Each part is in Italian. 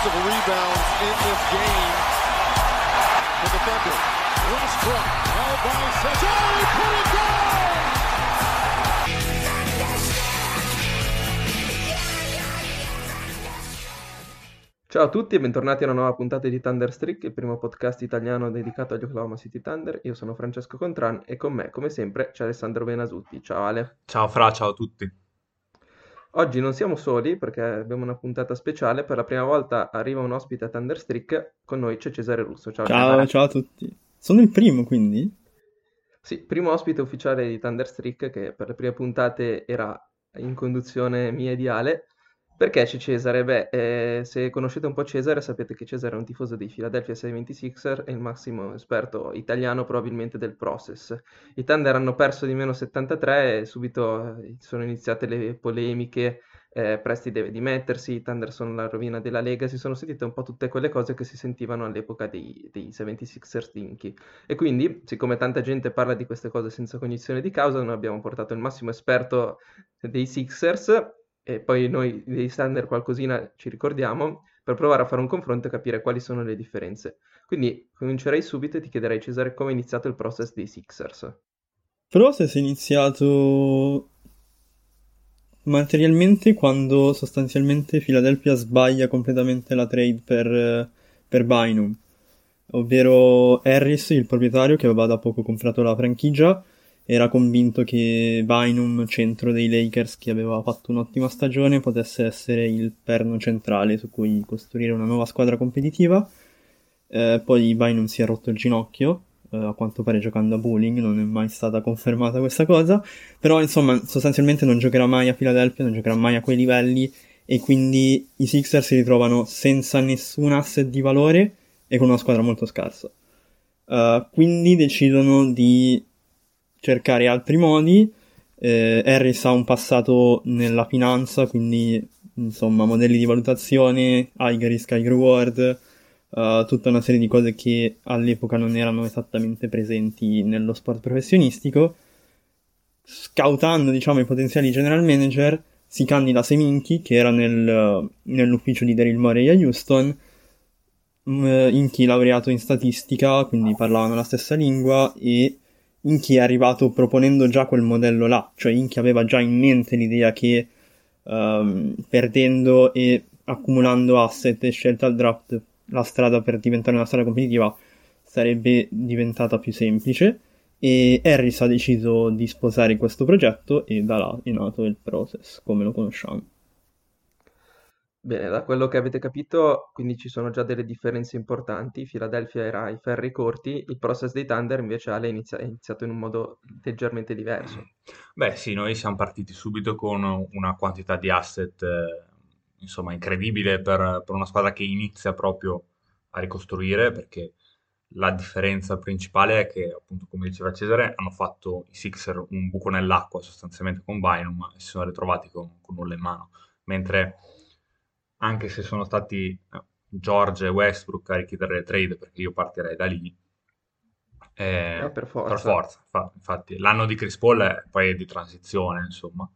Offensive rebounds in this game for the Thunder. Westbrook held by Sajari, put it down! Ciao a tutti e bentornati a una nuova puntata di Thunder Streak, il primo podcast italiano dedicato agli Oklahoma City Thunder. Io sono Francesco Contran e con me, come sempre, c'è Alessandro Benasutti. Ciao Ale. Ciao Fra, ciao a tutti. Oggi non siamo soli perché abbiamo una puntata speciale. Per la prima volta arriva un ospite a Thunder Streak. Con noi c'è Cesare Russo. Ciao, Ciao, ciao a tutti. Sono il primo, quindi? Sì, primo ospite ufficiale di Thunder Streak che per le prime puntate era in conduzione mia e di Ale. Perché c'è Cesare? Beh, eh, se conoscete un po' Cesare sapete che Cesare è un tifoso dei Philadelphia 76er e il massimo esperto italiano probabilmente del process. I Thunder hanno perso di meno 73 e subito eh, sono iniziate le polemiche, eh, Presti deve dimettersi, i Thunder sono la rovina della Lega, si sono sentite un po' tutte quelle cose che si sentivano all'epoca dei, dei 76ers Dinky. E quindi, siccome tanta gente parla di queste cose senza cognizione di causa, noi abbiamo portato il massimo esperto dei Sixers e poi noi dei Thunder qualcosina ci ricordiamo per provare a fare un confronto e capire quali sono le differenze. Quindi comincerei subito e ti chiederei Cesare come è iniziato il process dei Sixers. Process è iniziato materialmente quando sostanzialmente Philadelphia sbaglia completamente la trade per, per Bynum, ovvero Harris, il proprietario che aveva da poco comprato la franchigia, era convinto che Bynum, centro dei Lakers che aveva fatto un'ottima stagione, potesse essere il perno centrale su cui costruire una nuova squadra competitiva. Eh, poi Bynum si è rotto il ginocchio, eh, a quanto pare giocando a bowling, non è mai stata confermata questa cosa, però insomma sostanzialmente non giocherà mai a Philadelphia, non giocherà mai a quei livelli e quindi i Sixers si ritrovano senza nessun asset di valore e con una squadra molto scarsa. Uh, quindi decidono di cercare altri modi. Eh, Harris ha un passato nella finanza, quindi insomma modelli di valutazione, high risk, high reward, uh, tutta una serie di cose che all'epoca non erano esattamente presenti nello sport professionistico. Scoutando diciamo i potenziali general manager, si candida Seminchi, che era nel, nell'ufficio di Daryl Morey a Houston, in chi laureato in statistica, quindi parlavano la stessa lingua e Inchi è arrivato proponendo già quel modello là, cioè Inchi aveva già in mente l'idea che um, perdendo e accumulando asset e scelta al draft la strada per diventare una strada competitiva sarebbe diventata più semplice e Harris ha deciso di sposare questo progetto e da là è nato il process come lo conosciamo. Bene, da quello che avete capito, quindi ci sono già delle differenze importanti. Philadelphia era ai ferri corti, il process dei Thunder invece Ale inizia- è iniziato in un modo leggermente diverso. Beh, sì, noi siamo partiti subito con una quantità di asset, eh, insomma, incredibile per, per una squadra che inizia proprio a ricostruire, perché la differenza principale è che, appunto, come diceva Cesare, hanno fatto i Sixer un buco nell'acqua sostanzialmente con Bynum e si sono ritrovati con, con nulla in mano, mentre anche se sono stati eh, George e Westbrook a richiedere le trade, perché io partirei da lì. Eh, Eh, per forza. per forza, fa- infatti, l'anno di Chris Paul è poi è di transizione, insomma.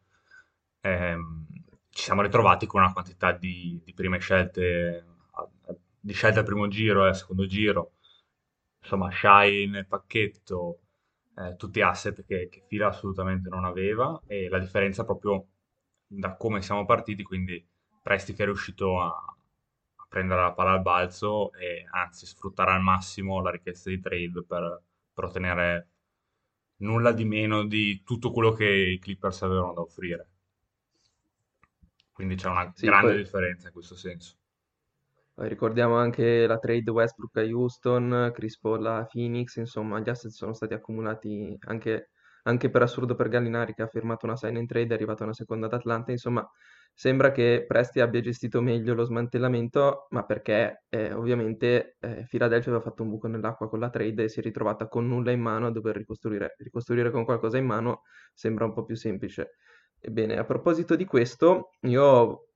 Ehm, ci siamo ritrovati con una quantità di, di prime scelte, a- di scelte al primo giro e al secondo giro, insomma, Shai nel pacchetto, eh, tutti asset che, che Fila assolutamente non aveva, e la differenza proprio da come siamo partiti, quindi Presti che è riuscito a, a prendere la palla al balzo e anzi sfruttare al massimo la richiesta di trade per, per ottenere nulla di meno di tutto quello che i Clippers avevano da offrire. Quindi c'è una Sì, grande poi- differenza in questo senso. Poi ricordiamo anche la trade Westbrook a Houston, Chris Paul a Phoenix, insomma gli asset sono stati accumulati anche, anche per assurdo per Gallinari che ha firmato una sign and trade, è arrivata una seconda ad Atlanta, insomma sembra che Presti abbia gestito meglio lo smantellamento, ma perché eh, ovviamente eh, Philadelphia aveva fatto un buco nell'acqua con la trade e si è ritrovata con nulla in mano a dover ricostruire. Ricostruire con qualcosa in mano sembra un po' più semplice. Ebbene, a proposito di questo, io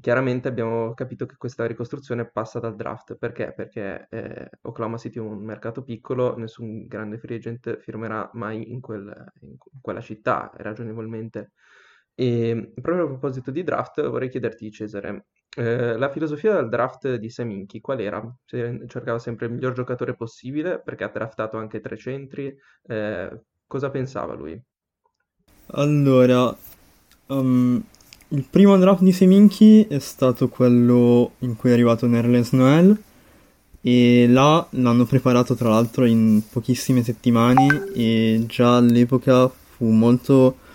chiaramente abbiamo capito che questa ricostruzione passa dal draft. Perché? Perché eh, Oklahoma City è un mercato piccolo, nessun grande free agent firmerà mai in, quel, in quella città, ragionevolmente. E proprio a proposito di draft, vorrei chiederti, Cesare, eh, la filosofia del draft di Seminchi qual era? Cercava sempre il miglior giocatore possibile perché ha draftato anche tre centri. Eh, cosa pensava lui? Allora, um, il primo draft di Seminchi è stato quello in cui è arrivato Nerlens Noel e là l'hanno preparato tra l'altro in pochissime settimane e già all'epoca fu molto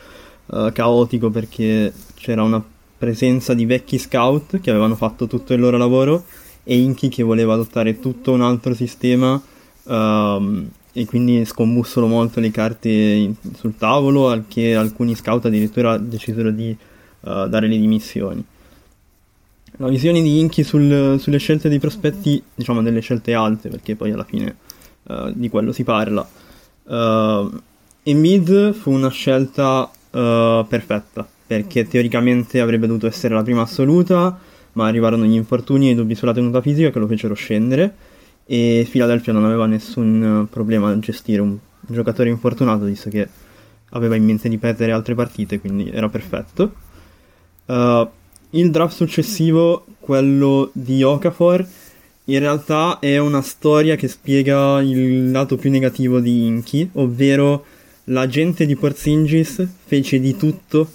uh, caotico perché c'era una presenza di vecchi scout che avevano fatto tutto il loro lavoro e Inchi che voleva adottare tutto un altro sistema um, e quindi scombussolo molto le carte in, sul tavolo al che alcuni scout addirittura decisero di uh, dare le dimissioni. La visione di Inchi sul, sulle scelte dei prospetti, diciamo delle scelte alte, perché poi alla fine uh, di quello si parla. Uh, Embiid fu una scelta uh, perfetta, perché teoricamente avrebbe dovuto essere la prima assoluta, ma arrivarono gli infortuni e i dubbi sulla tenuta fisica che lo fecero scendere e Philadelphia non aveva nessun problema a gestire un giocatore infortunato, visto che aveva in mente di perdere altre partite, quindi era perfetto. Uh, il draft successivo, quello di Okafor, in realtà è una storia che spiega il lato più negativo di Inky, ovvero la gente di Porzingis fece di tutto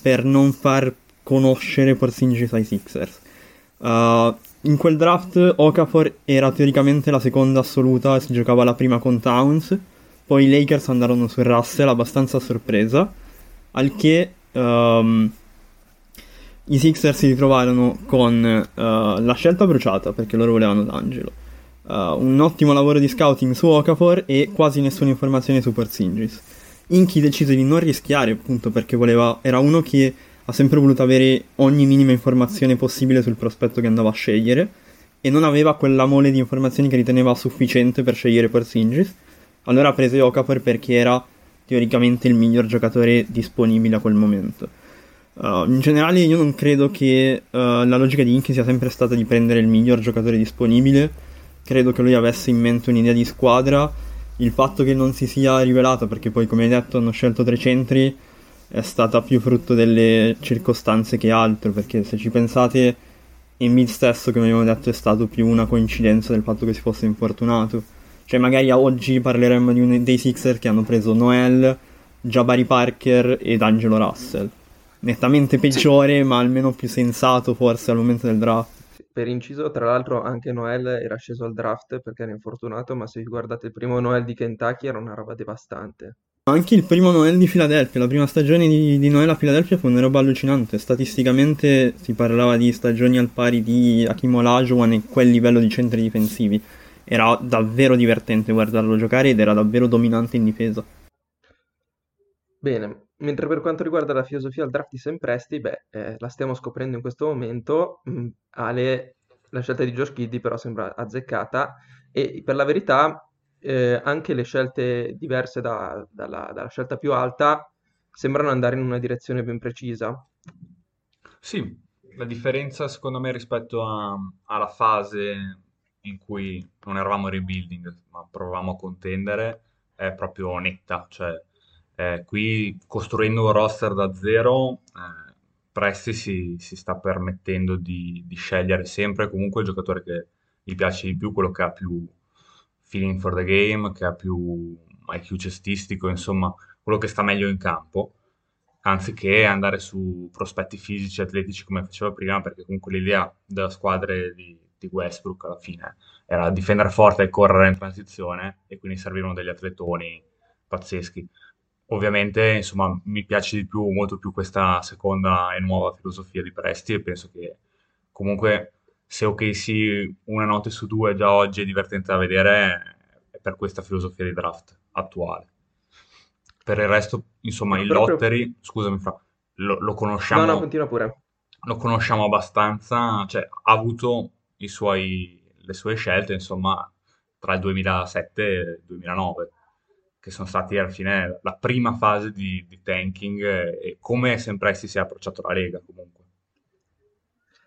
per non far conoscere Porzingis ai Sixers. Uh, in quel draft Okafor era teoricamente la seconda assoluta si giocava la prima con Towns, poi i Lakers andarono su Russell abbastanza a sorpresa, al che um, i Sixers si ritrovarono con uh, la scelta bruciata perché loro volevano D'Angelo. Uh, un ottimo lavoro di scouting su Okafor e quasi nessuna informazione su Porzingis. Inky decise di non rischiare appunto perché voleva, era uno che ha sempre voluto avere ogni minima informazione possibile sul prospetto che andava a scegliere e non aveva quella mole di informazioni che riteneva sufficiente per scegliere Porzingis. Allora prese Okafor perché era teoricamente il miglior giocatore disponibile a quel momento. Uh, in generale io non credo che uh, la logica di Inky sia sempre stata di prendere il miglior giocatore disponibile, credo che lui avesse in mente un'idea di squadra, il fatto che non si sia rivelato perché poi come hai detto hanno scelto tre centri è stata più frutto delle circostanze che altro, perché se ci pensate Embiid stesso come abbiamo detto è stato più una coincidenza del fatto che si fosse infortunato, cioè magari oggi parleremmo di un, dei Sixer che hanno preso Noel, Jabari Parker ed Angelo Russell. Nettamente peggiore, ma almeno più sensato forse al momento del draft. Per inciso, tra l'altro, anche Noel era sceso al draft perché era infortunato, ma se vi guardate il primo Noel di Kentucky era una roba devastante. Anche il primo Noel di Philadelphia, la prima stagione di, di Noel a Philadelphia fu una roba allucinante. Statisticamente si parlava di stagioni al pari di Hakim Olajuwon e quel livello di centri difensivi. Era davvero divertente guardarlo giocare ed era davvero dominante in difesa. Bene, mentre per quanto riguarda la filosofia del draft di Sam beh, eh, la stiamo scoprendo in questo momento. Mm, Ale, la scelta di Josh Giddy però sembra azzeccata e per la verità eh, anche le scelte diverse da- dalla, dalla scelta più alta sembrano andare in una direzione ben precisa. Sì, la differenza secondo me rispetto a- alla fase in cui non eravamo in rebuilding, ma provavamo a contendere, è proprio netta, cioè eh, qui costruendo un roster da zero, eh, Presti si, si, sta permettendo di, di, scegliere sempre comunque il giocatore che gli piace di più, quello che ha più feeling for the game, che ha più IQ cestistico, insomma, quello che sta meglio in campo, anziché andare su prospetti fisici, atletici come faceva prima, perché comunque l'idea della squadra di, di Westbrook alla fine era difendere forte e correre in transizione e quindi servivano degli atletoni pazzeschi. Ovviamente, insomma, mi piace di più, molto più questa seconda e nuova filosofia di Presti e penso che comunque se OKC una notte su due già oggi è divertente da vedere, è per questa filosofia di draft attuale. Per il resto, insomma, il Proprio- lottery, scusami Fra, lo, lo conosciamo, No, no, continua pure. lo conosciamo abbastanza, cioè ha avuto i suoi, le sue scelte, insomma, tra il 2007 e il 2009, che sono stati alla fine la prima fase di, di tanking e, e come sempre si sia approcciato la Lega comunque.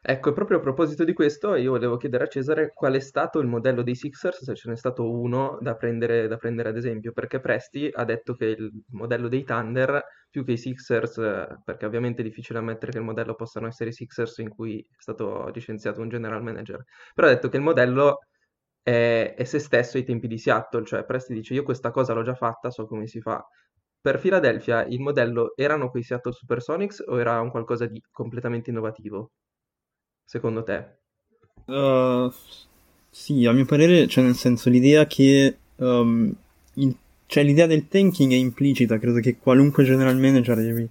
Ecco, proprio a proposito di questo, io volevo chiedere a Cesare qual è stato il modello dei Sixers, se ce n'è stato uno da prendere, da prendere ad esempio, perché Presti ha detto che il modello dei Thunder, più che i Sixers, eh, perché ovviamente è difficile ammettere che il modello possano essere i Sixers in cui è stato licenziato un general manager, però ha detto che il modello è, è se stesso ai tempi di Seattle, cioè Presti dice io questa cosa l'ho già fatta, so come si fa. Per Philadelphia il modello erano quei Seattle Supersonics o era un qualcosa di completamente innovativo? Secondo te? Uh, sì, a mio parere, cioè nel senso l'idea che um, il- cioè l'idea del tanking è implicita, credo che qualunque general manager devi,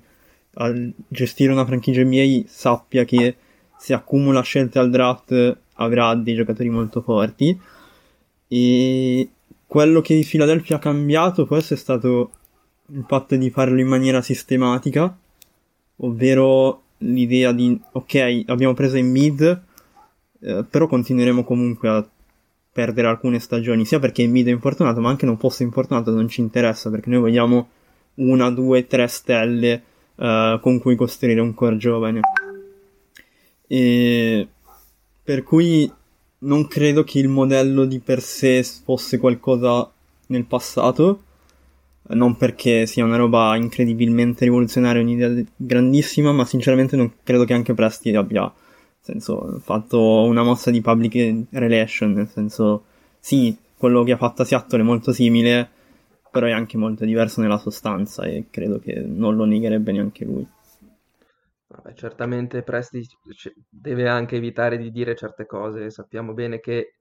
al gestire una franchigia NBA sappia che se accumula scelte al draft avrà dei giocatori molto forti e quello che Philadelphia ha cambiato forse è stato il fatto di farlo in maniera sistematica, ovvero l'idea di ok, abbiamo preso in mid, eh, però continueremo comunque a perdere alcune stagioni, sia perché Embiid è infortunato, ma anche non fosse infortunato non ci interessa, perché noi vogliamo una, due, tre stelle eh, con cui costruire un core giovane. E per cui non credo che il modello di per sé fosse qualcosa nel passato, non perché sia una roba incredibilmente rivoluzionaria, un'idea grandissima, ma sinceramente non credo che anche Presti abbia senso, fatto una mossa di public relation, nel senso, sì, quello che ha fatto Seattle è molto simile, però è anche molto diverso nella sostanza e credo che non lo negherebbe neanche lui. Vabbè, certamente Presti deve anche evitare di dire certe cose. Sappiamo bene che,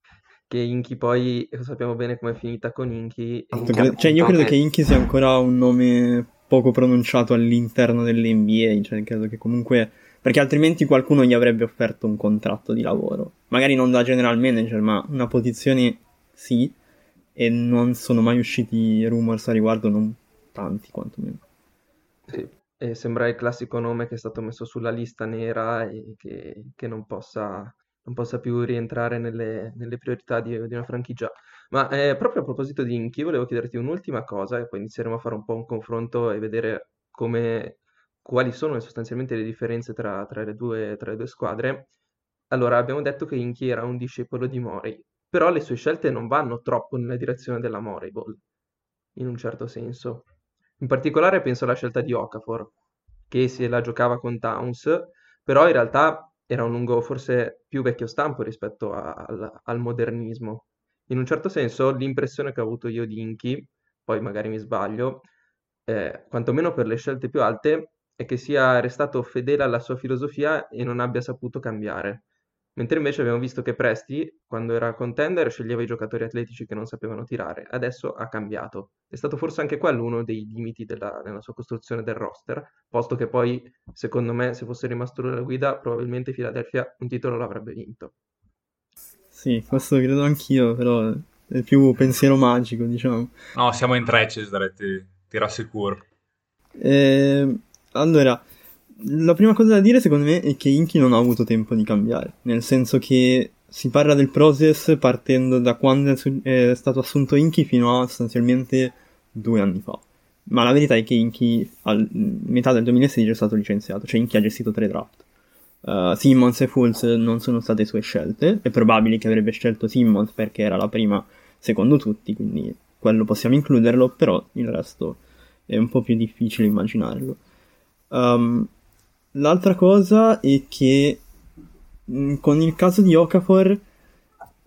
che Inky poi, sappiamo bene com'è finita con Inky. Esatto, cre- cioè, io credo che Inky sia ancora un nome poco pronunciato all'interno dell'NBA, cioè credo che comunque perché altrimenti qualcuno gli avrebbe offerto un contratto di lavoro. Magari non da general manager, ma una posizione sì, e non sono mai usciti rumors a riguardo, non tanti quantomeno. Sì, e sembra il classico nome che è stato messo sulla lista nera e che, che non possa, non possa più rientrare nelle, nelle priorità di, di una franchigia. Ma eh, proprio a proposito di Inky, volevo chiederti un'ultima cosa e poi inizieremo a fare un po' un confronto e vedere come quali sono sostanzialmente le differenze tra, tra le due, tra le due squadre. Allora, abbiamo detto che Inky era un discepolo di Morey, però le sue scelte non vanno troppo nella direzione della Morey Ball, in un certo senso. In particolare penso alla scelta di Okafor, che se la giocava con Towns, però in realtà era un lungo forse più vecchio stampo rispetto a- al, al modernismo. In un certo senso, l'impressione che ho avuto io di Inky, poi magari mi sbaglio, eh, quantomeno per le scelte più alte, è che sia restato fedele alla sua filosofia e non abbia saputo cambiare. Mentre invece abbiamo visto che Presti, quando era contender, sceglieva i giocatori atletici che non sapevano tirare. Adesso ha cambiato. È stato forse anche quello uno dei limiti della, nella sua costruzione del roster, posto che poi, secondo me, se fosse rimasto lui alla guida, probabilmente Philadelphia un titolo l'avrebbe vinto. Sì, questo credo anch'io, però è più pensiero magico, diciamo. No, siamo in tre, Cesare, ti, ti rassicuro. Eh, allora, la prima cosa da dire secondo me è che Inky non ha avuto tempo di cambiare, nel senso che si parla del process partendo da quando è stato assunto Inky fino a sostanzialmente due anni fa. Ma la verità è che Inky a metà del 2016 è stato licenziato, cioè Inky ha gestito tre draft. Uh, Simmons e Fultz non sono state sue scelte, è probabile che avrebbe scelto Simmons perché era la prima secondo tutti, quindi quello possiamo includerlo, però il resto è un po' più difficile immaginarlo. Um, l'altra cosa è che mh, con il caso di Okafor,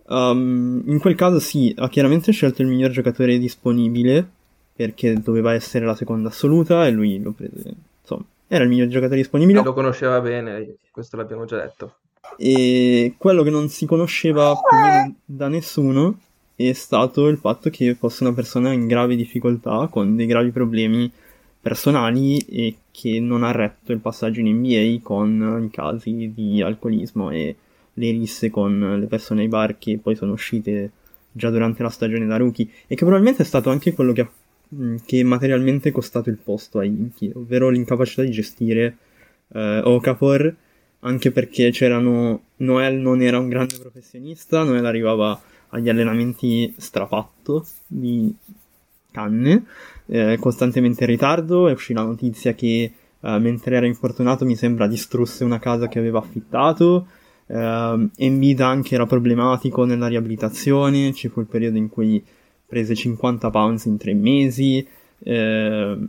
um, in quel caso sì, ha chiaramente scelto il miglior giocatore disponibile perché doveva essere la seconda assoluta e lui lo prese. Insomma, era il miglior giocatore disponibile. Lo conosceva bene, questo l'abbiamo già detto. E quello che non si conosceva più da nessuno è stato il fatto che fosse una persona in gravi difficoltà, con dei gravi problemi personali e che non ha retto il passaggio in NBA con i casi di alcolismo e le risse con le persone ai bar che poi sono uscite già durante la stagione da rookie e che probabilmente è stato anche quello che, ha, che materialmente è costato il posto a Inky, ovvero l'incapacità di gestire eh, Okafor, anche perché c'erano Noel non era un grande professionista, Noel arrivava agli allenamenti strafatto di canne, eh, costantemente in ritardo, è uscita la notizia che eh, mentre era infortunato mi sembra distrusse una casa che aveva affittato, Uh, Embiid anche era problematico nella riabilitazione, ci fu il periodo in cui prese 50 pounds in tre mesi. Uh,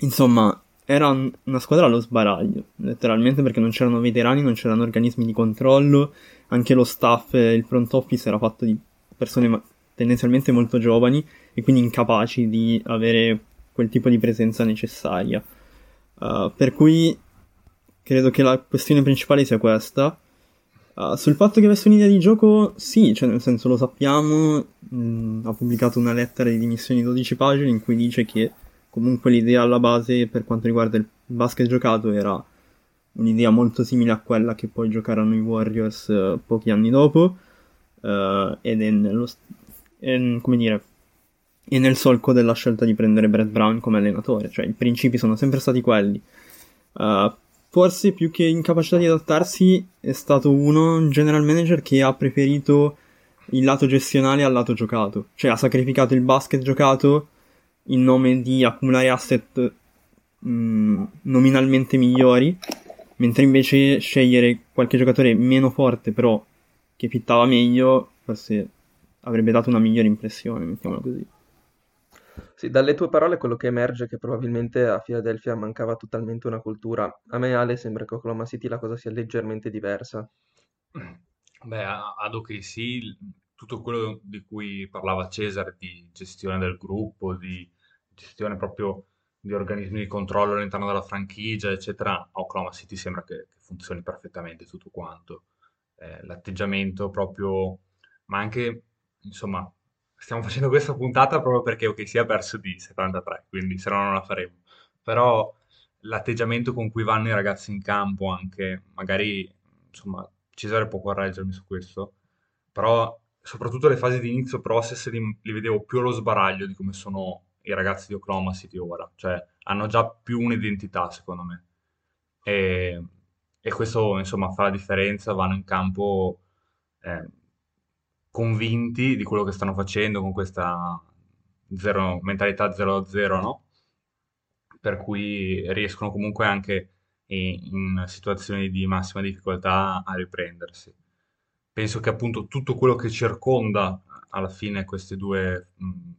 insomma, era un, una squadra allo sbaraglio, letteralmente perché non c'erano veterani, non c'erano organismi di controllo, anche lo staff, il front office era fatto di persone ma- tendenzialmente molto giovani e quindi incapaci di avere quel tipo di presenza necessaria. Uh, per cui credo che la questione principale sia questa Uh, sul fatto che avesse un'idea di gioco, sì, cioè nel senso lo sappiamo, mh, mm, ha pubblicato una lettera di dimissioni di 12 pagine in cui dice che comunque l'idea alla base per quanto riguarda il basket giocato era un'idea molto simile a quella che poi giocarono i Warriors uh, pochi anni dopo uh, ed è nello, è, come dire, è nel solco della scelta di prendere Brett Brown come allenatore, cioè i principi sono sempre stati quelli. Uh, forse più che incapacità di adattarsi è stato uno, un general manager che ha preferito il lato gestionale al lato giocato, cioè ha sacrificato il basket giocato in nome di accumulare asset mh, mm, nominalmente migliori, mentre invece scegliere qualche giocatore meno forte però che fittava meglio forse avrebbe dato una migliore impressione, mettiamola così. Sì, dalle tue parole quello che emerge è che probabilmente a Philadelphia mancava totalmente una cultura. A me, Ale, sembra che Oklahoma City la cosa sia leggermente diversa. Beh, ad OKC tutto quello di cui parlava Cesare, di gestione del gruppo, di gestione proprio di organismi di controllo all'interno della franchigia, eccetera, a Oklahoma City sembra che, che funzioni perfettamente tutto quanto. Eh, l'atteggiamento proprio, ma anche, insomma, stiamo facendo questa puntata proprio perché ok, si è perso di 73, quindi se no non la faremo. Però l'atteggiamento con cui vanno i ragazzi in campo, anche magari, insomma, Cesare può correggermi su questo, però soprattutto le fasi di inizio process li, li vedevo più allo sbaraglio di come sono i ragazzi di Oklahoma City ora, cioè hanno già più un'identità secondo me. E, e questo insomma fa la differenza, vanno in campo eh, convinti di quello che stanno facendo con questa zero, mentalità 0-0, no? Per cui riescono comunque anche in, situazioni di massima difficoltà a riprendersi. Penso che appunto tutto quello che circonda alla fine queste due mh,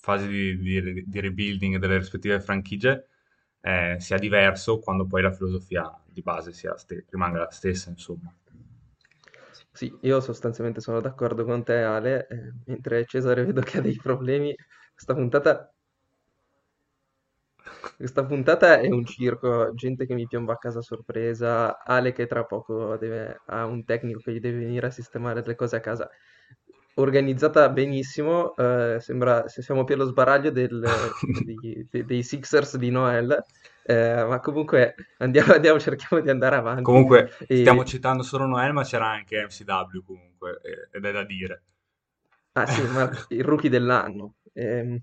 fasi di, di, di, rebuilding delle rispettive franchigie eh, sia diverso quando poi la filosofia di base sia rimanga la stessa, insomma. Sì, io sostanzialmente sono d'accordo con te, Ale, eh, mentre Cesare vedo che ha dei problemi. Questa puntata, questa puntata è un circo, gente che mi piomba a casa a sorpresa, Ale che tra poco deve- ha un tecnico che gli deve venire a sistemare le cose a casa. Organizzata benissimo, eh, sembra se siamo più allo sbaraglio del- di- de- dei Sixers di Noel. Eh, ma comunque andiamo, andiamo, cerchiamo di andare avanti. Comunque e... stiamo citando solo Noel, ma c'era anche MCW comunque, ed è da dire. Ah sì, ma il rookie dell'anno. Eh...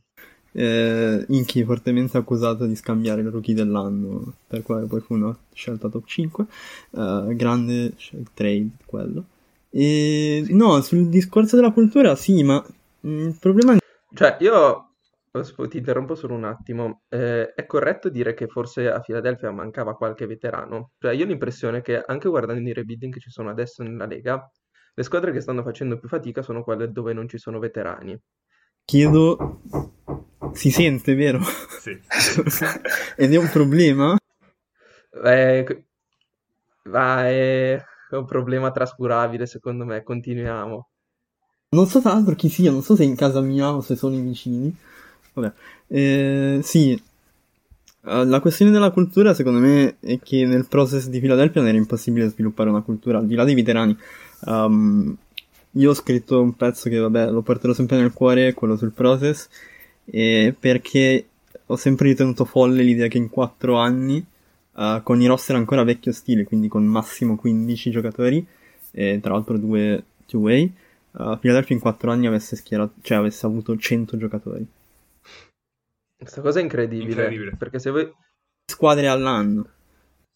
Eh, Inky fortemente accusato di scambiare il rookie dell'anno, per quale poi fu una scelta top 5. Uh, eh, grande trade quello. E no, sul discorso della cultura, sì, ma mm, il problema è... Cioè, io ti interrompo solo un attimo. Eh, è corretto dire che forse a Philadelphia mancava qualche veterano? Cioè, io ho l'impressione che anche guardando i rebuilding che ci sono adesso nella Lega, le squadre che stanno facendo più fatica sono quelle dove non ci sono veterani. Chiedo... Si sente, vero? Sì. Ed è un problema? Eh, va, è un problema trascurabile, secondo me. Continuiamo. Non so tra l'altro chi sia, non so se è in casa mia o se sono i vicini. Vabbè, eh, sì, eh, la questione della cultura secondo me è che nel process di Philadelphia era impossibile sviluppare una cultura, al di là dei veterani. Um, io ho scritto un pezzo che vabbè lo porterò sempre nel cuore, quello sul process, eh, perché ho sempre ritenuto folle l'idea che in 4 anni, uh, con i roster ancora vecchio stile, quindi con massimo 15 giocatori, e tra l'altro due two-way, uh, Philadelphia in 4 anni avesse, schierato, cioè, avesse avuto 100 giocatori. Questa cosa è incredibile, Incredibile. perché se voi, Squadre all'anno.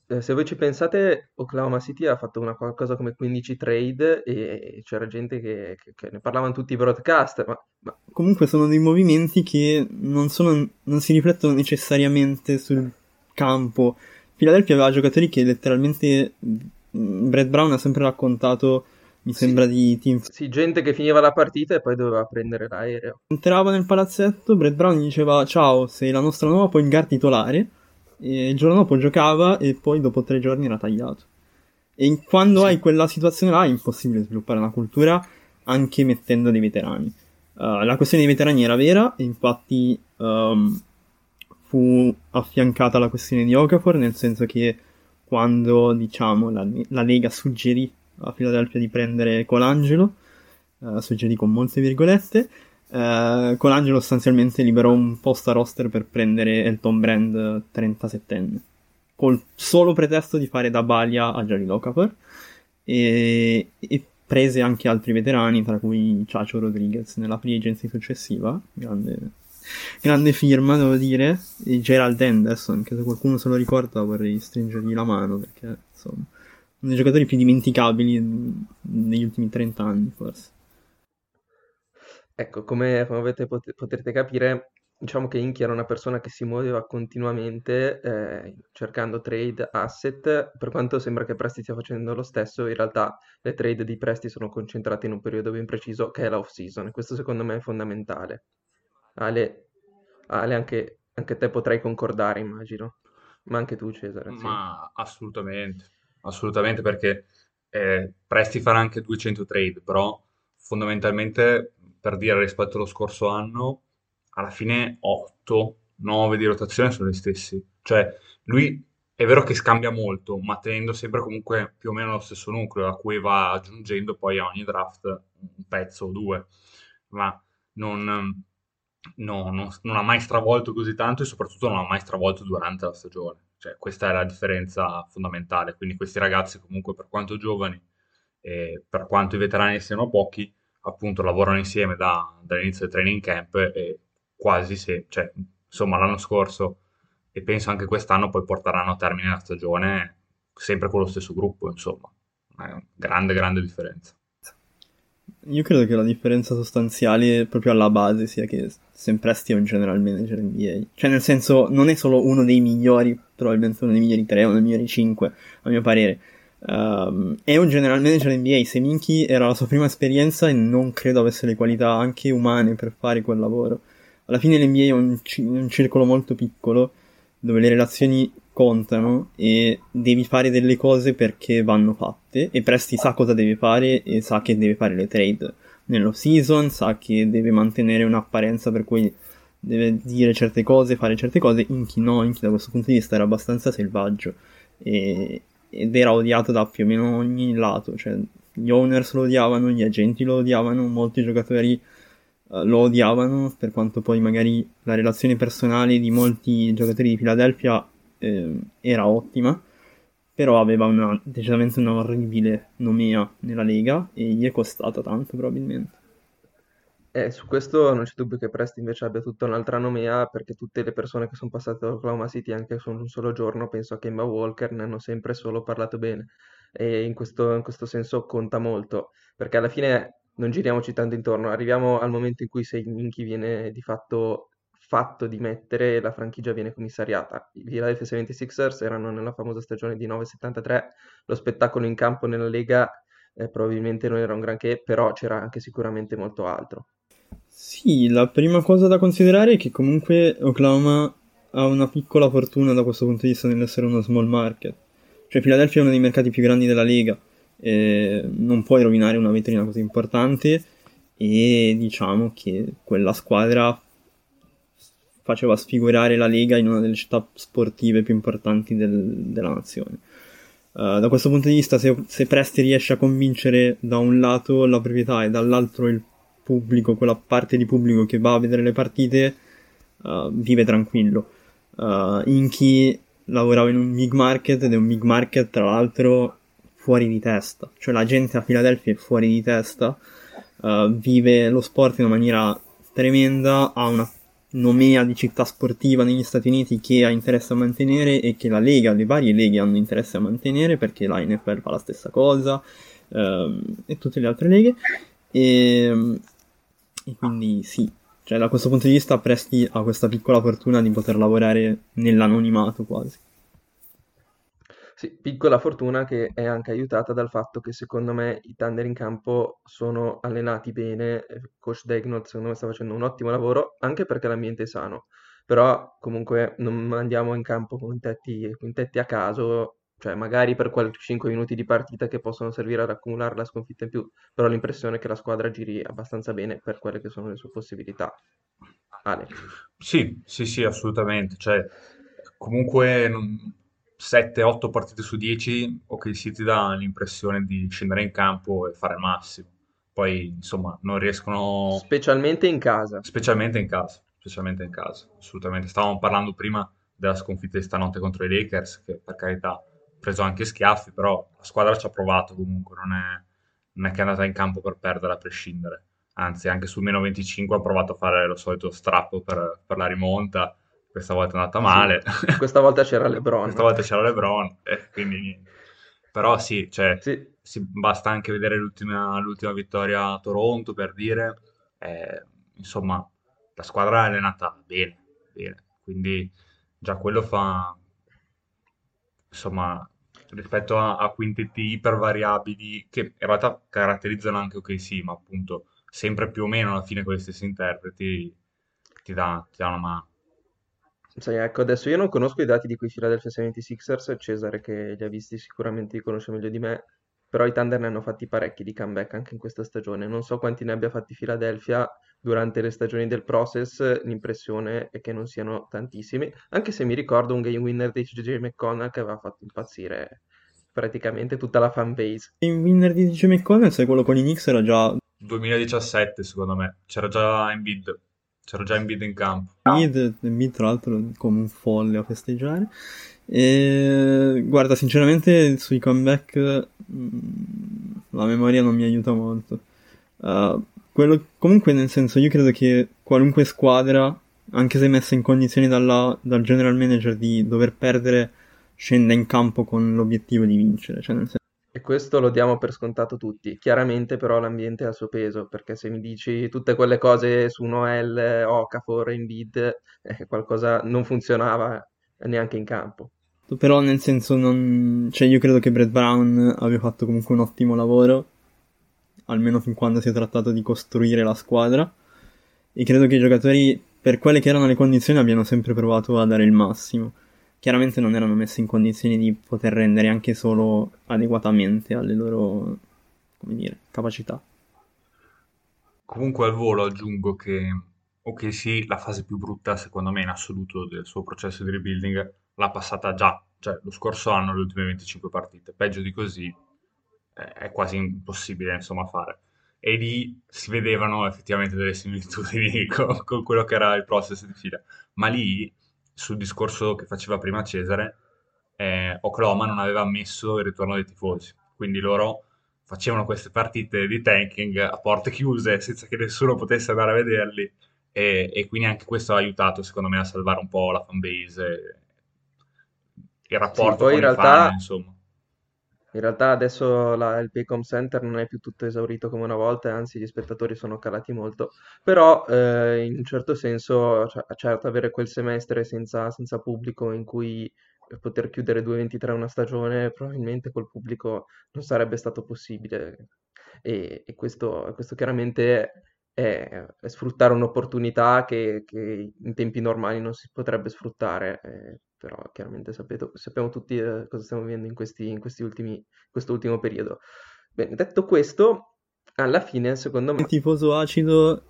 eh, se voi ci pensate, Oklahoma City ha fatto una qualcosa come 15 trade e c'era gente che, che- che ne parlavano tutti i broadcast, ma, ma Comunque sono dei movimenti che non, sono, non si riflettono necessariamente sul campo. Philadelphia aveva giocatori che letteralmente mm, Brad Brown ha sempre raccontato, mi Sì. sembra di team sì, gente che finiva la partita e poi doveva prendere l'aereo. entrava nel palazzetto, Brad Brown gli diceva ciao, sei la nostra nuova point guard titolare e il giorno dopo giocava e poi dopo tre giorni era tagliato. E quando Sì. hai quella situazione là è impossibile sviluppare una cultura anche mettendo dei veterani. Uh, la questione dei veterani era vera e infatti um, fu affiancata la questione di Okafor nel senso che quando diciamo la, la Lega suggerì a Philadelphia di prendere Colangelo eh, suggerì con molte virgolette. Eh, Colangelo sostanzialmente liberò un posto a roster per prendere Elton Brand 37enne, col solo pretesto di fare da balia a Jerry Locaper e, e prese anche altri veterani, tra cui Chacho Rodriguez nella free agency successiva, grande, grande firma devo dire, e Gerald Henderson, che se qualcuno se lo ricorda vorrei stringergli la mano perché insomma dei giocatori più dimenticabili negli ultimi 30 anni forse. Ecco, come, come avete pot- potrete capire, diciamo che Inchi era una persona che si muoveva continuamente eh, cercando trade asset, per quanto sembra che Presti stia facendo lo stesso, in realtà le trade di Presti sono concentrate in un periodo ben preciso che è la off-season, e questo secondo me è fondamentale. Ale, Ale anche, anche te potrai concordare, immagino, ma anche tu Cesare, sì. Ma assolutamente, assolutamente perché eh, Presti farà anche 200 trade, però fondamentalmente per dire rispetto allo scorso anno, alla fine 8, 9 di rotazione sono gli stessi. Cioè, lui è vero che scambia molto, ma tenendo sempre comunque più o meno lo stesso nucleo a cui va aggiungendo poi a ogni draft un pezzo o due, ma non, no, non, non ha mai stravolto così tanto e soprattutto non ha mai stravolto durante la stagione. Cioè, questa è la differenza fondamentale. Quindi questi ragazzi comunque per quanto giovani e per quanto i veterani siano pochi, appunto lavorano insieme da- dall'inizio del training camp e quasi se, cioè, insomma, l'anno scorso e penso anche quest'anno poi porteranno a termine la stagione sempre con lo stesso gruppo, insomma. È una grande, grande differenza. Io credo che la differenza sostanziale proprio alla base sia che Sam Presti è un general manager NBA. Cioè, nel senso, non è solo uno dei migliori, probabilmente uno dei migliori 3, uno dei migliori 5, a mio parere. Um, è un general manager NBA. Seminchi era la sua prima esperienza e non credo avesse le qualità anche umane per fare quel lavoro. Alla fine l'NBA è un, ci- un circolo molto piccolo dove le relazioni contano e devi fare delle cose perché vanno fatte. E Presti sa cosa deve fare e sa che deve fare le trade nello season, sa che deve mantenere un'apparenza per cui deve dire certe cose, fare certe cose, Inchi no, Inchi da questo punto di vista era abbastanza selvaggio e- ed era odiato da più o meno ogni lato, cioè gli owners lo odiavano, gli agenti lo odiavano, molti giocatori eh, lo odiavano, per quanto poi magari la relazione personale di molti giocatori di Philadelphia eh, era ottima, però aveva una, decisamente una orribile nomea nella Lega e gli è costata tanto probabilmente. Eh, su questo non c'è dubbio che Presti invece abbia tutta un'altra nomea, perché tutte le persone che sono passate da Oklahoma City anche solo un solo giorno, penso a Kemba Walker, ne hanno sempre solo parlato bene. E in questo, in questo senso conta molto, perché alla fine non giriamoci tanto intorno, arriviamo al momento in cui Seinki viene di fatto fatto dimettere e la franchigia viene commissariata. I Philadelphia 76ers erano nella famosa stagione di 9-73, lo spettacolo in campo nella Lega eh, probabilmente non era un granché, però c'era anche sicuramente molto altro. Sì, la prima cosa da considerare è che comunque Oklahoma ha una piccola fortuna da questo punto di vista nell'essere uno small market. Cioè Philadelphia è uno dei mercati più grandi della Lega, non puoi rovinare una vetrina così importante e diciamo che quella squadra faceva sfigurare la Lega in una delle città sportive più importanti del- della nazione. Uh, da questo punto di vista, se, se Presti riesce a convincere da un lato la proprietà e dall'altro il pubblico, quella parte di pubblico che va a vedere le partite, uh, vive tranquillo. Uh, Inchi lavorava in un big market ed è un big market, tra l'altro, fuori di testa, cioè la gente a Philadelphia è fuori di testa, vive lo sport in una maniera tremenda, ha una nomea di città sportiva negli Stati Uniti che ha interesse a mantenere e che la Lega, le varie leghe hanno interesse a mantenere perché la NFL fa la stessa cosa uh, e tutte le altre leghe e, e quindi sì, cioè da questo punto di vista Presti ha questa piccola fortuna di poter lavorare nell'anonimato quasi. Sì, piccola fortuna che è anche aiutata dal fatto che secondo me i Thunder in campo sono allenati bene, coach Dagnott secondo me sta facendo un ottimo lavoro, anche perché l'ambiente è sano, però comunque non andiamo in campo con tetti, con tetti a caso, cioè magari per quei 5 minuti di partita che possono servire ad accumulare la sconfitta in più, però l'impressione che la squadra giri abbastanza bene per quelle che sono le sue possibilità. Ale. Sì, sì, sì, assolutamente. Cioè, comunque non 7-8 partite su 10 OKC ti dà l'impressione di scendere in campo e fare il massimo. Poi, insomma, non riescono... Specialmente in casa. Specialmente in casa, specialmente in casa, assolutamente. Stavamo parlando prima della sconfitta di stanotte contro i Lakers, che per carità ha preso anche schiaffi, però la squadra ci ha provato comunque, non è, non è che è andata in campo per perdere a prescindere. Anzi, anche sul meno 25 ha provato a fare lo solito strappo per, per la rimonta questa volta è andata male. Sì, questa volta c'era LeBron. questa volta c'era LeBron, eh, quindi Però sì, cioè, sì. Si, basta anche vedere l'ultima, l'ultima, vittoria a Toronto per dire, eh, insomma, la squadra è allenata bene, bene, quindi già quello fa, insomma, rispetto a, a quintetti ipervariabili che in realtà caratterizzano anche OKC, ma appunto sempre più o meno alla fine con gli stessi interpreti ti dà, ti dà una mano. Sì, ecco, adesso io non conosco i dati di quei Philadelphia 76ers, Cesare che li ha visti sicuramente li conosce meglio di me, però i Thunder ne hanno fatti parecchi di comeback anche in questa stagione. Non so quanti ne abbia fatti Philadelphia durante le stagioni del process, l'impressione è che non siano tantissimi, anche se mi ricordo un game winner di JJ McConnell che aveva fatto impazzire praticamente tutta la fanbase. Il winner di JJ McConnell, se quello con i Knicks era già... 2017 secondo me, c'era già in bid. C'era già Embiid in campo. Embiid, Embiid tra l'altro come un folle a festeggiare. E, guarda, sinceramente sui comeback mm, la memoria non mi aiuta molto. Uh, quello, comunque, nel senso, io credo che qualunque squadra, anche se messa in condizioni dalla, dal general manager di dover perdere, scenda in campo con l'obiettivo di vincere. Cioè, nel senso, e questo lo diamo per scontato tutti. Chiaramente però l'ambiente ha il suo peso, perché se mi dici tutte quelle cose su Noel, Okafor, Embiid, eh, qualcosa non funzionava neanche in campo. Però nel senso non... Cioè io credo che Brett Brown abbia fatto comunque un ottimo lavoro, almeno fin quando si è trattato di costruire la squadra, e credo che i giocatori, per quelle che erano le condizioni, abbiano sempre provato a dare il massimo chiaramente non erano messi in condizioni di poter rendere anche solo adeguatamente alle loro dire, capacità. Comunque al volo aggiungo che, ok sì, la fase più brutta secondo me in assoluto del suo processo di rebuilding l'ha passata già, cioè lo scorso anno le ultime 25 partite, peggio di così è quasi impossibile insomma fare. E lì si vedevano effettivamente delle similitudini con, con quello che era il process di fila, ma lì sul discorso che faceva prima Cesare, eh, Oklahoma non aveva ammesso il ritorno dei tifosi, quindi loro facevano queste partite di tanking a porte chiuse senza che nessuno potesse andare a vederli e, e quindi anche questo ha aiutato secondo me a salvare un po' la fanbase il rapporto sì, poi con in realtà, fan, insomma. In realtà adesso la, il Paycom Center non è più tutto esaurito come una volta, anzi gli spettatori sono calati molto, però eh, in un certo senso, cioè, certo, avere quel semestre senza, senza pubblico in cui poter chiudere 2-23 una stagione, probabilmente col pubblico non sarebbe stato possibile. E, e questo, questo, chiaramente è, è sfruttare un'opportunità che, che, in tempi normali non si potrebbe sfruttare. Eh, però chiaramente sapete, sappiamo tutti eh, cosa stiamo vivendo in, questi, in questi ultimi, questo ultimo periodo. Bene, detto questo, alla fine, secondo me... Il tifoso acido,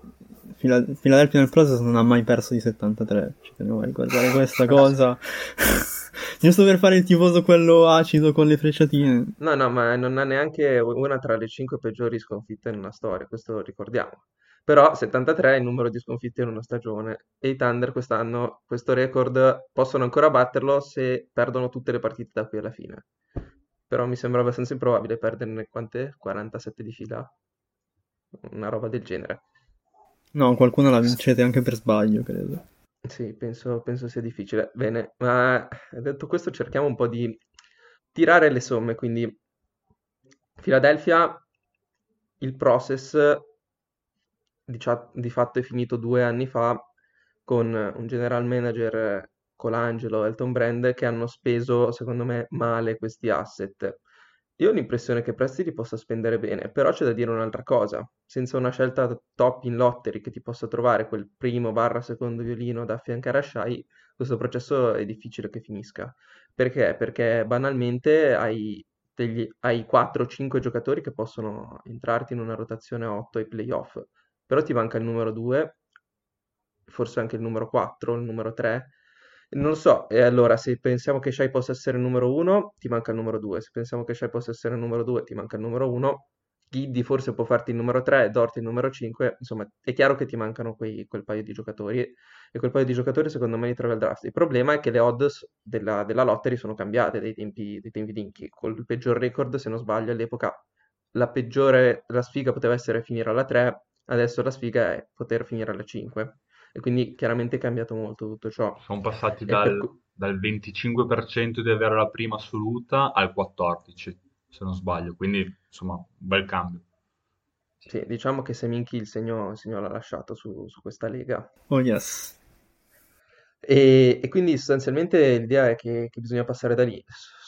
Philadelphia nel process non ha mai perso di 73, ci tenevo a ricordare questa cosa. Giusto per fare il tifoso quello acido con le frecciatine. No, no, ma non ha neanche una tra le cinque peggiori sconfitte nella storia, questo lo ricordiamo. Però 73 è il numero di sconfitte in una stagione e i Thunder quest'anno questo record possono ancora batterlo se perdono tutte le partite da qui alla fine. però mi sembra abbastanza improbabile perderne quante? 47 di fila? Una roba del genere. No, qualcuna la vincete anche per sbaglio, credo. Sì, penso, penso sia difficile. Bene, ma detto questo cerchiamo un po' di tirare le somme, quindi Philadelphia, il process di, fatto è finito due anni fa con un general manager Colangelo e Elton Brand che hanno speso, secondo me, male questi asset. Io ho l'impressione che Presti li possa spendere bene, però c'è da dire un'altra cosa. Senza una scelta top in lottery che ti possa trovare quel primo barra secondo violino da affiancare a Shai, questo processo è difficile che finisca. Perché? Perché banalmente hai, degli, hai 4-5 giocatori che possono entrarti in una rotazione 8 ai playoff, però ti manca il numero 2, forse anche il numero 4, il numero 3 non lo so, e allora se pensiamo che Shai possa essere il numero 1, ti manca il numero 2, se pensiamo che Shai possa essere il numero 2, ti manca il numero 1, Giddy forse può farti il numero 3, Dort il numero 5, insomma è chiaro che ti mancano quei, quel paio di giocatori e quel paio di giocatori secondo me li trovi al draft. Il problema è che le odds della, della lottery sono cambiate dai tempi, dai tempi di Inchi, col peggior record se non sbaglio all'epoca la peggiore, la sfiga poteva essere finire alla 3, adesso la sfiga è poter finire alla 5 e quindi chiaramente è cambiato molto tutto ciò. Sono passati dal, per... dal 25% di avere la prima assoluta al 14%, se non sbaglio, quindi insomma un bel cambio. Sì, diciamo che Seminchi il segno, il segno l'ha lasciato su, su, questa lega. Oh yes. E, e quindi sostanzialmente l'idea è che, che, bisogna passare da lì.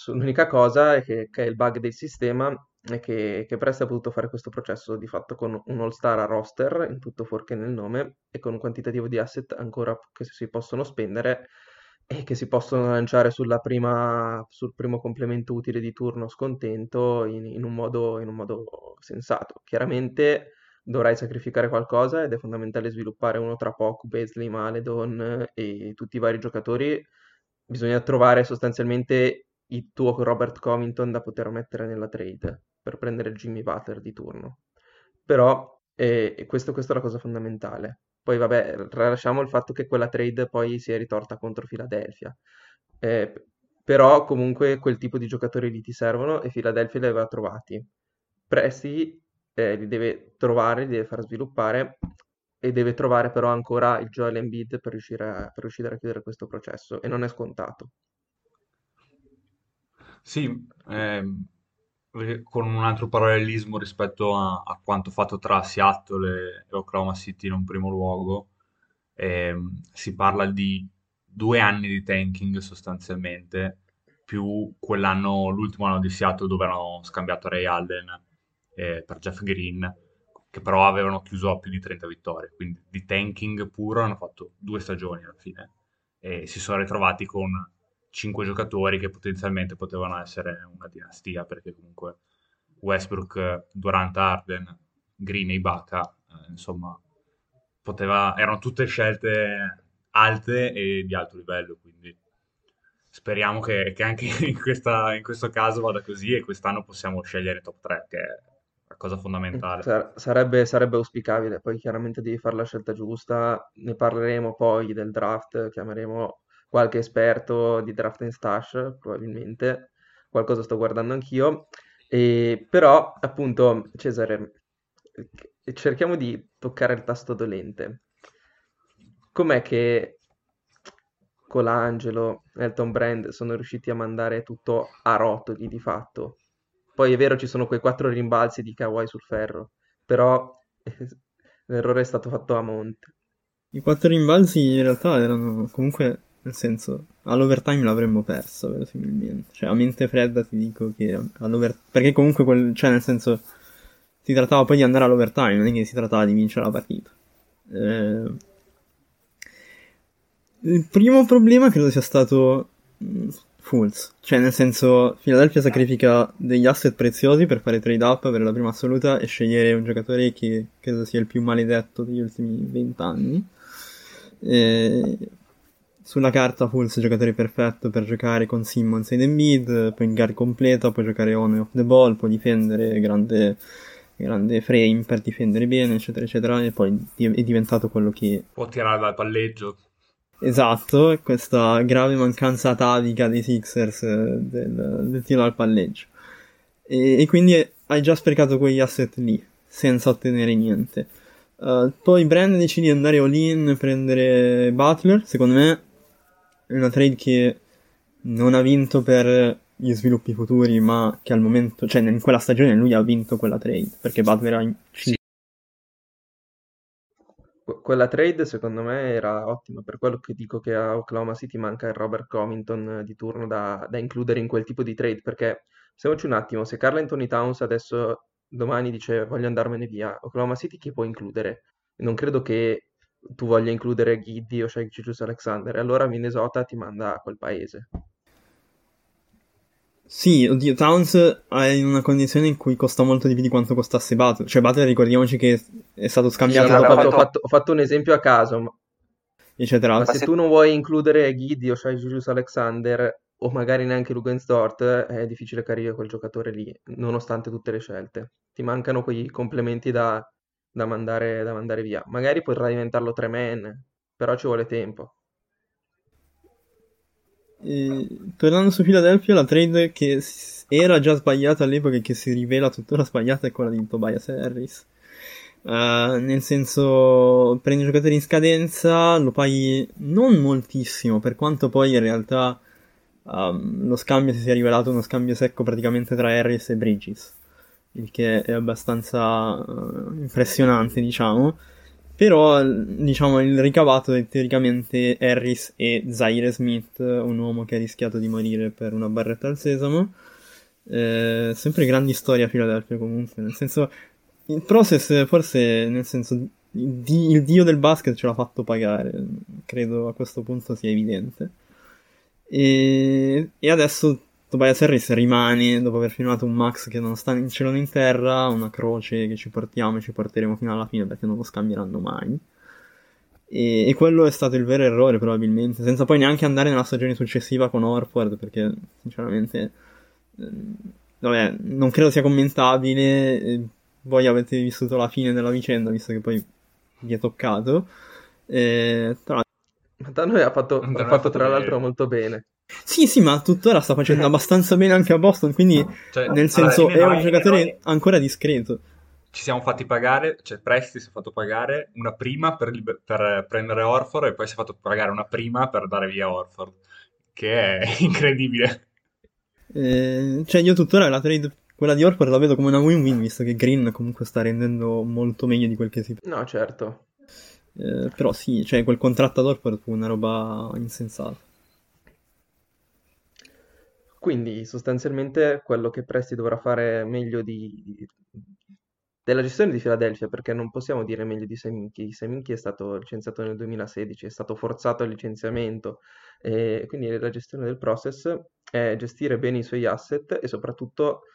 L'unica cosa è che, che è il bug del sistema che, che Presti ha potuto fare questo processo di fatto con un all-star a roster, in tutto fuorché nel nome, e con un quantitativo di asset ancora che si possono spendere e che si possono lanciare prima, sul primo complemento utile di turno scontento in, in, un modo, in un modo sensato. Chiaramente dovrai sacrificare qualcosa ed è fondamentale sviluppare uno tra poco, Beasley, Maledon e tutti i vari giocatori. Bisogna trovare sostanzialmente il tuo Robert Covington da poter mettere nella trade per prendere Jimmy Butler di turno. Però eh, questo, questa è la cosa fondamentale. Poi vabbè, tralasciamo il fatto che quella trade poi si è ritorta contro Philadelphia. Eh, però comunque quel tipo di giocatori lì ti servono e Philadelphia li aveva trovati. Presti eh, li deve trovare, li deve far sviluppare e deve trovare però ancora il Joel Embiid per riuscire a, per riuscire a chiudere questo processo e non è scontato. Sì, ehm, con un altro parallelismo rispetto a, a quanto fatto tra Seattle e, Oklahoma City in un primo luogo, ehm, si parla di due anni di tanking sostanzialmente, più quell'anno, l'ultimo anno di Seattle dove hanno scambiato Ray Allen eh, per Jeff Green, che però avevano chiuso a più di 30 vittorie, quindi di tanking puro hanno fatto due stagioni alla fine e si sono ritrovati con cinque giocatori che potenzialmente potevano essere una dinastia, perché comunque Westbrook, Durant, Arden, Green e Ibaka, eh, insomma, poteva, erano tutte scelte alte e di alto livello, quindi speriamo che, che anche in, questa, in, questo caso vada così e quest'anno possiamo scegliere top 3, che è la cosa fondamentale. Sarebbe, sarebbe auspicabile, poi chiaramente devi fare la scelta giusta, ne parleremo poi del draft, chiameremo qualche esperto di draft and stash, probabilmente, qualcosa sto guardando anch'io, e, però appunto Cesare, cerchiamo di toccare il tasto dolente. Com'è che Colangelo, Elton Brand sono riusciti a mandare tutto a rotoli di fatto? Poi è vero ci sono quei quattro rimbalzi di Kawhi sul ferro, però l'errore è stato fatto a monte. I quattro rimbalzi in realtà erano comunque nel senso, all'overtime l'avremmo perso, verosimilmente. Cioè, a mente fredda ti dico che all'overtime... Perché comunque, quel... cioè, nel senso, si trattava poi di andare all'overtime, non è che si trattava di vincere la partita. Eh... Il primo problema credo sia stato mm, Fools. Cioè, nel senso, Philadelphia sacrifica degli asset preziosi per fare trade up per la prima assoluta e scegliere un giocatore che credo sia il più maledetto degli ultimi vent'anni. E sulla carta Fulz giocatore perfetto per giocare con Simmons ed Embiid, poi in guard completa, può giocare on e off the ball, può difendere, grande, grande frame per difendere bene, eccetera, eccetera, e poi è diventato quello che... Può tirare dal palleggio. Esatto, questa grave mancanza atavica dei Sixers eh, del, del tiro al palleggio. e, e quindi hai già sprecato quegli asset lì, senza ottenere niente. Uh, poi Brand decidi di andare all-in, prendere Butler, secondo me una trade che non ha vinto per gli sviluppi futuri, ma che al momento, cioè in quella stagione lui ha vinto quella trade, perché Butler ha... Sì. Quella trade secondo me era ottima, per quello che dico che a Oklahoma City manca il Robert Covington di turno da, da includere in quel tipo di trade, perché pensiamoci un attimo, se Carl Anthony Towns adesso domani dice voglio andarmene via, Oklahoma City chi può includere? Non credo che tu voglia includere Giddy o Shake Gilus Alexander, allora Minnesota ti manda a quel paese. Sì, oddio, Towns è in una condizione in cui costa molto di più di quanto costasse Butler. Cioè, Butler ricordiamoci che è stato scambiato sì, dopo... Ho fatto, ho, fatto, ho fatto, un esempio a caso, ma... eccetera. Ma se, se tu non vuoi includere Giddy o Shai Julius Alexander, o magari neanche Lugensdort, è difficile che arrivi quel giocatore lì, nonostante tutte le scelte. Ti mancano quei complementi da, da, mandare, da mandare via. Magari potrai diventarlo tre man, però ci vuole tempo. E, tornando su Philadelphia, la trade che era già sbagliata all'epoca e che si rivela tuttora sbagliata è quella di Tobias Harris. Uh, nel senso, prendi un giocatore in scadenza, lo paghi non moltissimo, per quanto poi in realtà um, lo scambio si sia rivelato uno scambio secco praticamente tra Harris e Bridges, il che è abbastanza uh, impressionante, diciamo. Però, diciamo, il ricavato è teoricamente Harris e Zaire Smith, un uomo che ha rischiato di morire per una barretta al sesamo. Eh, sempre grandi storie a Philadelphia comunque, nel senso, il process forse, nel senso, il, il dio del basket ce l'ha fatto pagare, credo a questo punto sia evidente. E, e adesso Tobias Harris rimane dopo aver firmato un max che non sta in cielo né in terra, una croce che ci portiamo e ci porteremo fino alla fine perché non lo scambieranno mai. E, e, quello è stato il vero errore probabilmente, senza poi neanche andare nella stagione successiva con Orford perché sinceramente eh, vabbè, non credo sia commentabile. Eh, voi avete vissuto la fine della vicenda visto che poi vi è toccato. Eh, tra... Ma da noi ha fatto, ha fatto tra l'altro molto bene. Sì, sì, ma tuttora sta facendo abbastanza bene anche a Boston, quindi cioè, nel senso allora, è un giocatore noi... ancora discreto. Ci siamo fatti pagare, cioè Presti si è fatto pagare una prima per, liber- per prendere Orford e poi si è fatto pagare una prima per dare via Orford, che è incredibile. Eh, cioè io tuttora la trade, quella di Orford la vedo come una win-win, visto che Green comunque sta rendendo molto meglio di quel che si... No, certo. Eh, però sì, cioè quel contratto ad Orford fu una roba insensata. Quindi sostanzialmente quello che Presti dovrà fare meglio di, della gestione di Philadelphia, perché non possiamo dire meglio di Seminchi. Seminchi è stato licenziato nel 2016, è stato forzato al licenziamento, e quindi la gestione del process è gestire bene i suoi asset e soprattutto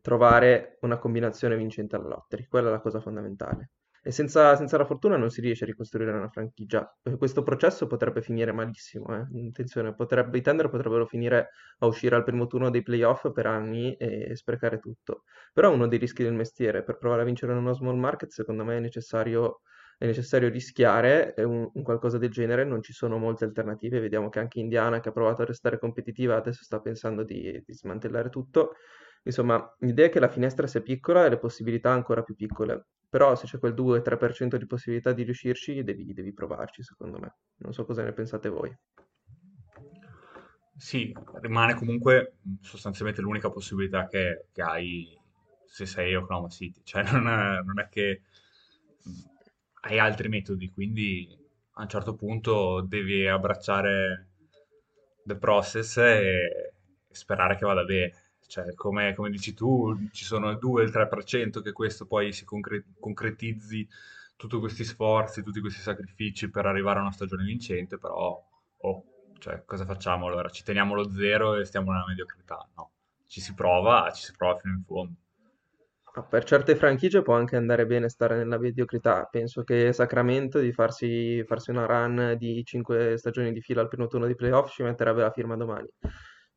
trovare una combinazione vincente alla lottery. Quella è la cosa fondamentale. E senza, senza, la fortuna non si riesce a ricostruire una franchigia. Questo processo potrebbe finire malissimo. Eh? Attenzione, potrebbe, i tender potrebbero finire a uscire al primo turno dei playoff per anni e sprecare tutto. Però uno dei rischi del mestiere, per provare a vincere in uno small market, secondo me è necessario, è necessario rischiare un, un, qualcosa del genere. Non ci sono molte alternative. Vediamo che anche Indiana, che ha provato a restare competitiva, adesso sta pensando di, di smantellare tutto. Insomma, l'idea è che la finestra sia piccola e le possibilità ancora più piccole. Però se c'è quel 2-3% di possibilità di riuscirci, devi, devi provarci, secondo me. Non so cosa ne pensate voi. Sì, rimane comunque sostanzialmente l'unica possibilità che, che hai se sei Oklahoma City. Cioè non è, non è che hai altri metodi, quindi a un certo punto devi abbracciare the process e sperare che vada bene. Cioè, come, come, dici tu, ci sono il 2 e il 3% che questo poi si concre- concretizzi tutti questi sforzi, tutti questi sacrifici per arrivare a una stagione vincente, però, oh, cioè, cosa facciamo allora? Ci teniamo lo zero e stiamo nella mediocrità? No, ci si prova, ci si prova fino in fondo. Per certe franchigie può anche andare bene stare nella mediocrità. Penso che Sacramento di farsi, farsi una run di 5 stagioni di fila al primo turno di playoff ci metterebbe la firma domani.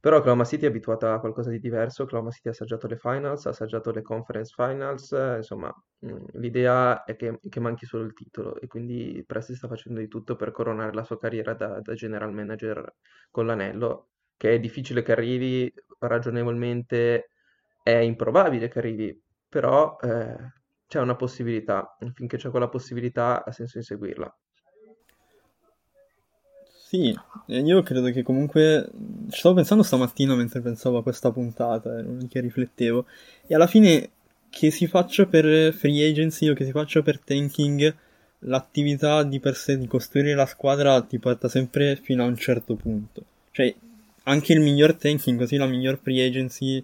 Però Oklahoma City è abituata a qualcosa di diverso, Oklahoma City ha assaggiato le finals, ha assaggiato le conference finals, eh, insomma mm, l'idea è che, che, manchi solo il titolo e quindi Presti sta facendo di tutto per coronare la sua carriera da, da general manager con l'anello, che è difficile che arrivi ragionevolmente è improbabile che arrivi, però eh, c'è una possibilità, finché c'è quella possibilità ha senso inseguirla. Sì, io credo che comunque stavo pensando stamattina mentre pensavo a questa puntata, ero lì che riflettevo, e alla fine che si faccia per free agency o che si faccia per tanking, l'attività di per sé di costruire la squadra ti porta sempre fino a un certo punto. Cioè, anche il miglior tanking, così la miglior free agency,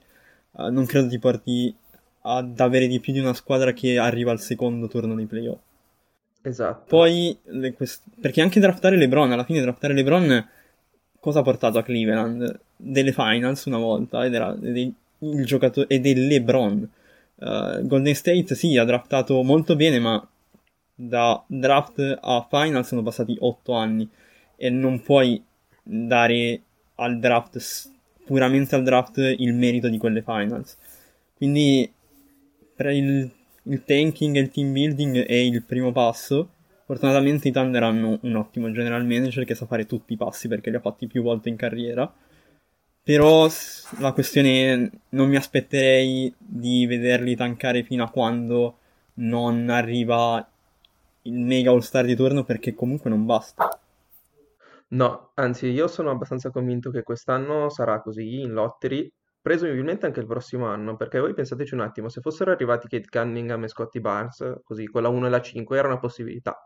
uh, non credo ti porti ad avere di più di una squadra che arriva al secondo turno dei playoff. Esatto. Poi, perché anche draftare LeBron, alla fine draftare LeBron, cosa ha portato a Cleveland? Delle finals una volta, ed era il giocatore, ed è LeBron. Uh, Golden State sì, ha draftato molto bene, ma da draft a finals sono passati 8 anni e non puoi dare al draft, puramente al draft, il merito di quelle finals. Quindi per il il tanking e il team building è il primo passo. Fortunatamente i Thunder hanno un ottimo general manager che sa fare tutti i passi perché li ha fatti più volte in carriera. Però la questione è non mi aspetterei di vederli tankare fino a quando non arriva il mega all star di turno perché comunque non basta. No, anzi io sono abbastanza convinto che quest'anno sarà così in lottery presumibilmente anche il prossimo anno, perché voi pensateci un attimo, se fossero arrivati Kate Cunningham e Scotty Barnes, così, con la 1 e la 5, era una possibilità.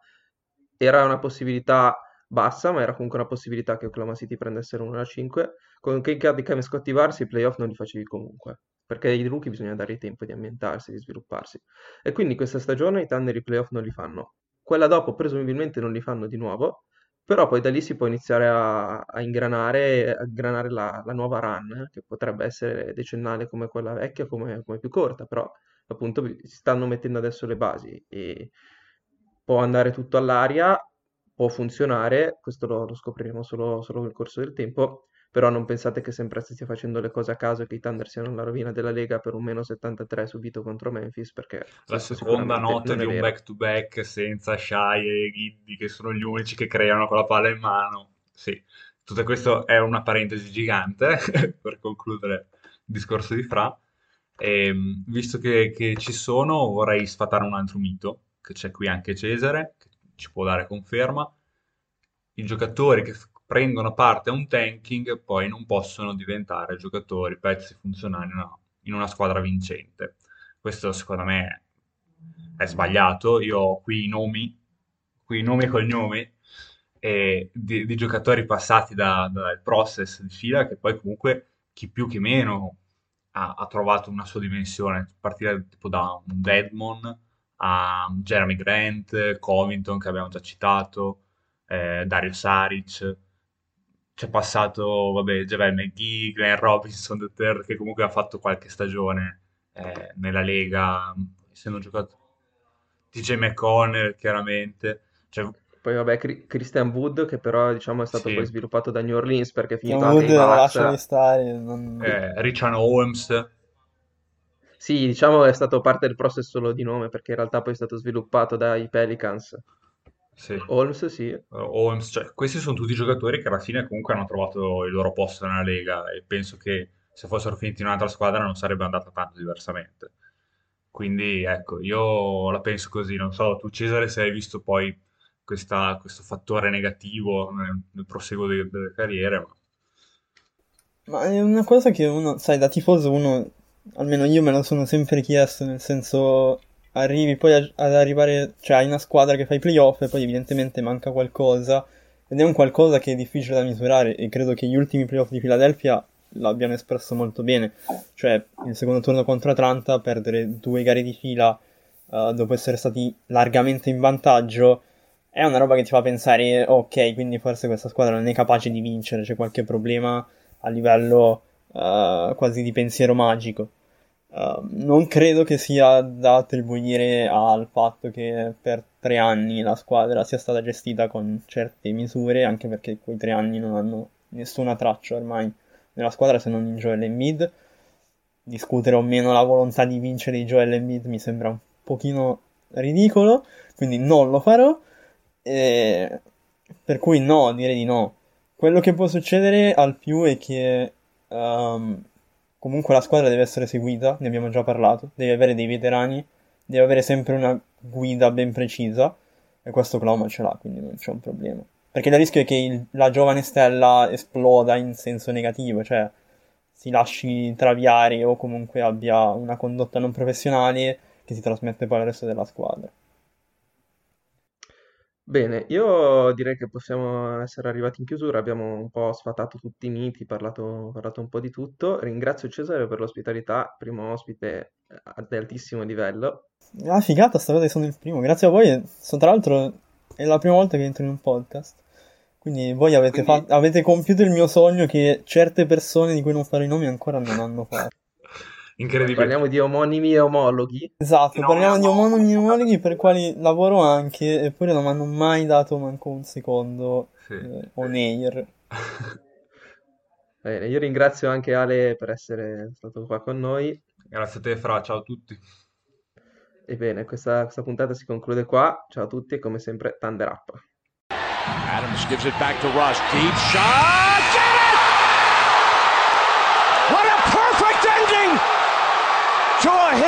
Era una possibilità bassa, ma era comunque una possibilità che Oklahoma City prendesse l'1 e la 5. Con Kate Cunningham e Scotty Barnes i playoff non li facevi comunque, perché ai rookie bisogna dare tempo di ambientarsi, di svilupparsi. E quindi questa stagione i Thunder i playoff non li fanno. Quella dopo presumibilmente non li fanno di nuovo, però poi da lì si può iniziare a, a ingranare, a ingranare la, la, nuova run, che potrebbe essere decennale come quella vecchia, come, come più corta, però appunto si stanno mettendo adesso le basi e può andare tutto all'aria, può funzionare, questo lo, lo scopriremo solo, solo nel corso del tempo, però non pensate che sempre stia facendo le cose a caso e che i Thunder siano la rovina della Lega per un meno 73 subito contro Memphis perché la seconda notte di un back to back senza Shai e Giddy che sono gli unici che creano con la palla in mano. Sì, tutto questo è una parentesi gigante per concludere il discorso di Fra. E, ehm, visto che, che ci sono vorrei sfatare un altro mito che c'è qui anche Cesare che ci può dare conferma. I giocatori che prendono parte a un tanking poi non possono diventare giocatori, pezzi funzionali no, in una squadra vincente. Questo secondo me è sbagliato. Io ho qui i nomi, qui i nomi e cognomi di, di, giocatori passati dal da process di fila che poi comunque chi più chi meno ha, ha, trovato una sua dimensione, a partire tipo da un Deadmon a Jeremy Grant, Covington che abbiamo già citato, eh, Dario Saric c'è passato, vabbè, Javel McGee, Glenn Robinson, III, che comunque ha fatto qualche stagione eh, nella Lega, essendo giocato TJ McConnell, chiaramente. Cioè, poi vabbè, Christian Wood, che però diciamo è stato sì. poi sviluppato da New Orleans perché è finito Wood, anche lasciami stare. Non... Eh, Richard Holmes. Sì, diciamo è stato parte del process solo di nome perché in realtà poi è stato sviluppato dai Pelicans. Sì. Holmes, sì. Holmes, cioè, questi sono tutti giocatori che alla fine comunque hanno trovato il loro posto nella Lega e penso che se fossero finiti in un'altra squadra non sarebbe andata tanto diversamente. Quindi ecco, io la penso così, non so, tu Cesare se hai visto poi questa, questo fattore negativo nel, nel proseguo delle, delle carriere. Ma... ma è una cosa che uno, sai, da tifoso uno, almeno io me lo sono sempre chiesto, nel senso arrivi poi ad arrivare, cioè hai una squadra che fa i playoff e poi evidentemente manca qualcosa ed è un qualcosa che è difficile da misurare e credo che gli ultimi playoff di Philadelphia l'abbiano espresso molto bene, cioè il secondo turno contro Atlanta, perdere due gare di fila uh, dopo essere stati largamente in vantaggio è una roba che ti fa pensare ok, quindi forse questa squadra non è capace di vincere, c'è qualche problema a livello uh, quasi di pensiero magico. Uh, non credo che sia da attribuire al fatto che per tre anni la squadra sia stata gestita con certe misure, anche perché quei tre anni non hanno nessuna traccia ormai nella squadra se non in Joel Embiid. Discutere o meno la volontà di vincere di Joel Embiid mi sembra un pochino ridicolo, quindi non lo farò. E... Per cui no, direi di no. Quello che può succedere al più è che um, comunque la squadra deve essere seguita, ne abbiamo già parlato, deve avere dei veterani, deve avere sempre una guida ben precisa e questo Klauma ce l'ha, quindi non c'è un problema. Perché il rischio è che il, la giovane stella esploda in senso negativo, cioè si lasci traviare o comunque abbia una condotta non professionale che si trasmette poi al resto della squadra. Bene, io direi che possiamo essere arrivati in chiusura, abbiamo un po' sfatato tutti i miti, parlato, parlato un po' di tutto. Ringrazio Cesare per l'ospitalità, primo ospite eh, di altissimo livello. Ah, figata, stavolta sono il primo, grazie a voi. So, tra l'altro è la prima volta che entro in un podcast. Quindi voi avete, Quindi... Fatto, avete compiuto il mio sogno che certe persone di cui non farò i nomi ancora non hanno fatto. Incredibile. Parliamo di omonimi e omologhi. Esatto, no, parliamo no, di omonimi e omologhi per i quali lavoro anche, eppure non mi hanno mai dato manco un secondo sì. eh, on air. Bene, io ringrazio anche Ale per essere stato qua con noi. Grazie a te, Fra, ciao a tutti. Ebbene, questa, questa puntata si conclude qua. Ciao a tutti e come sempre, Thunder Up. Adams gives it back to Rush. Deep shot!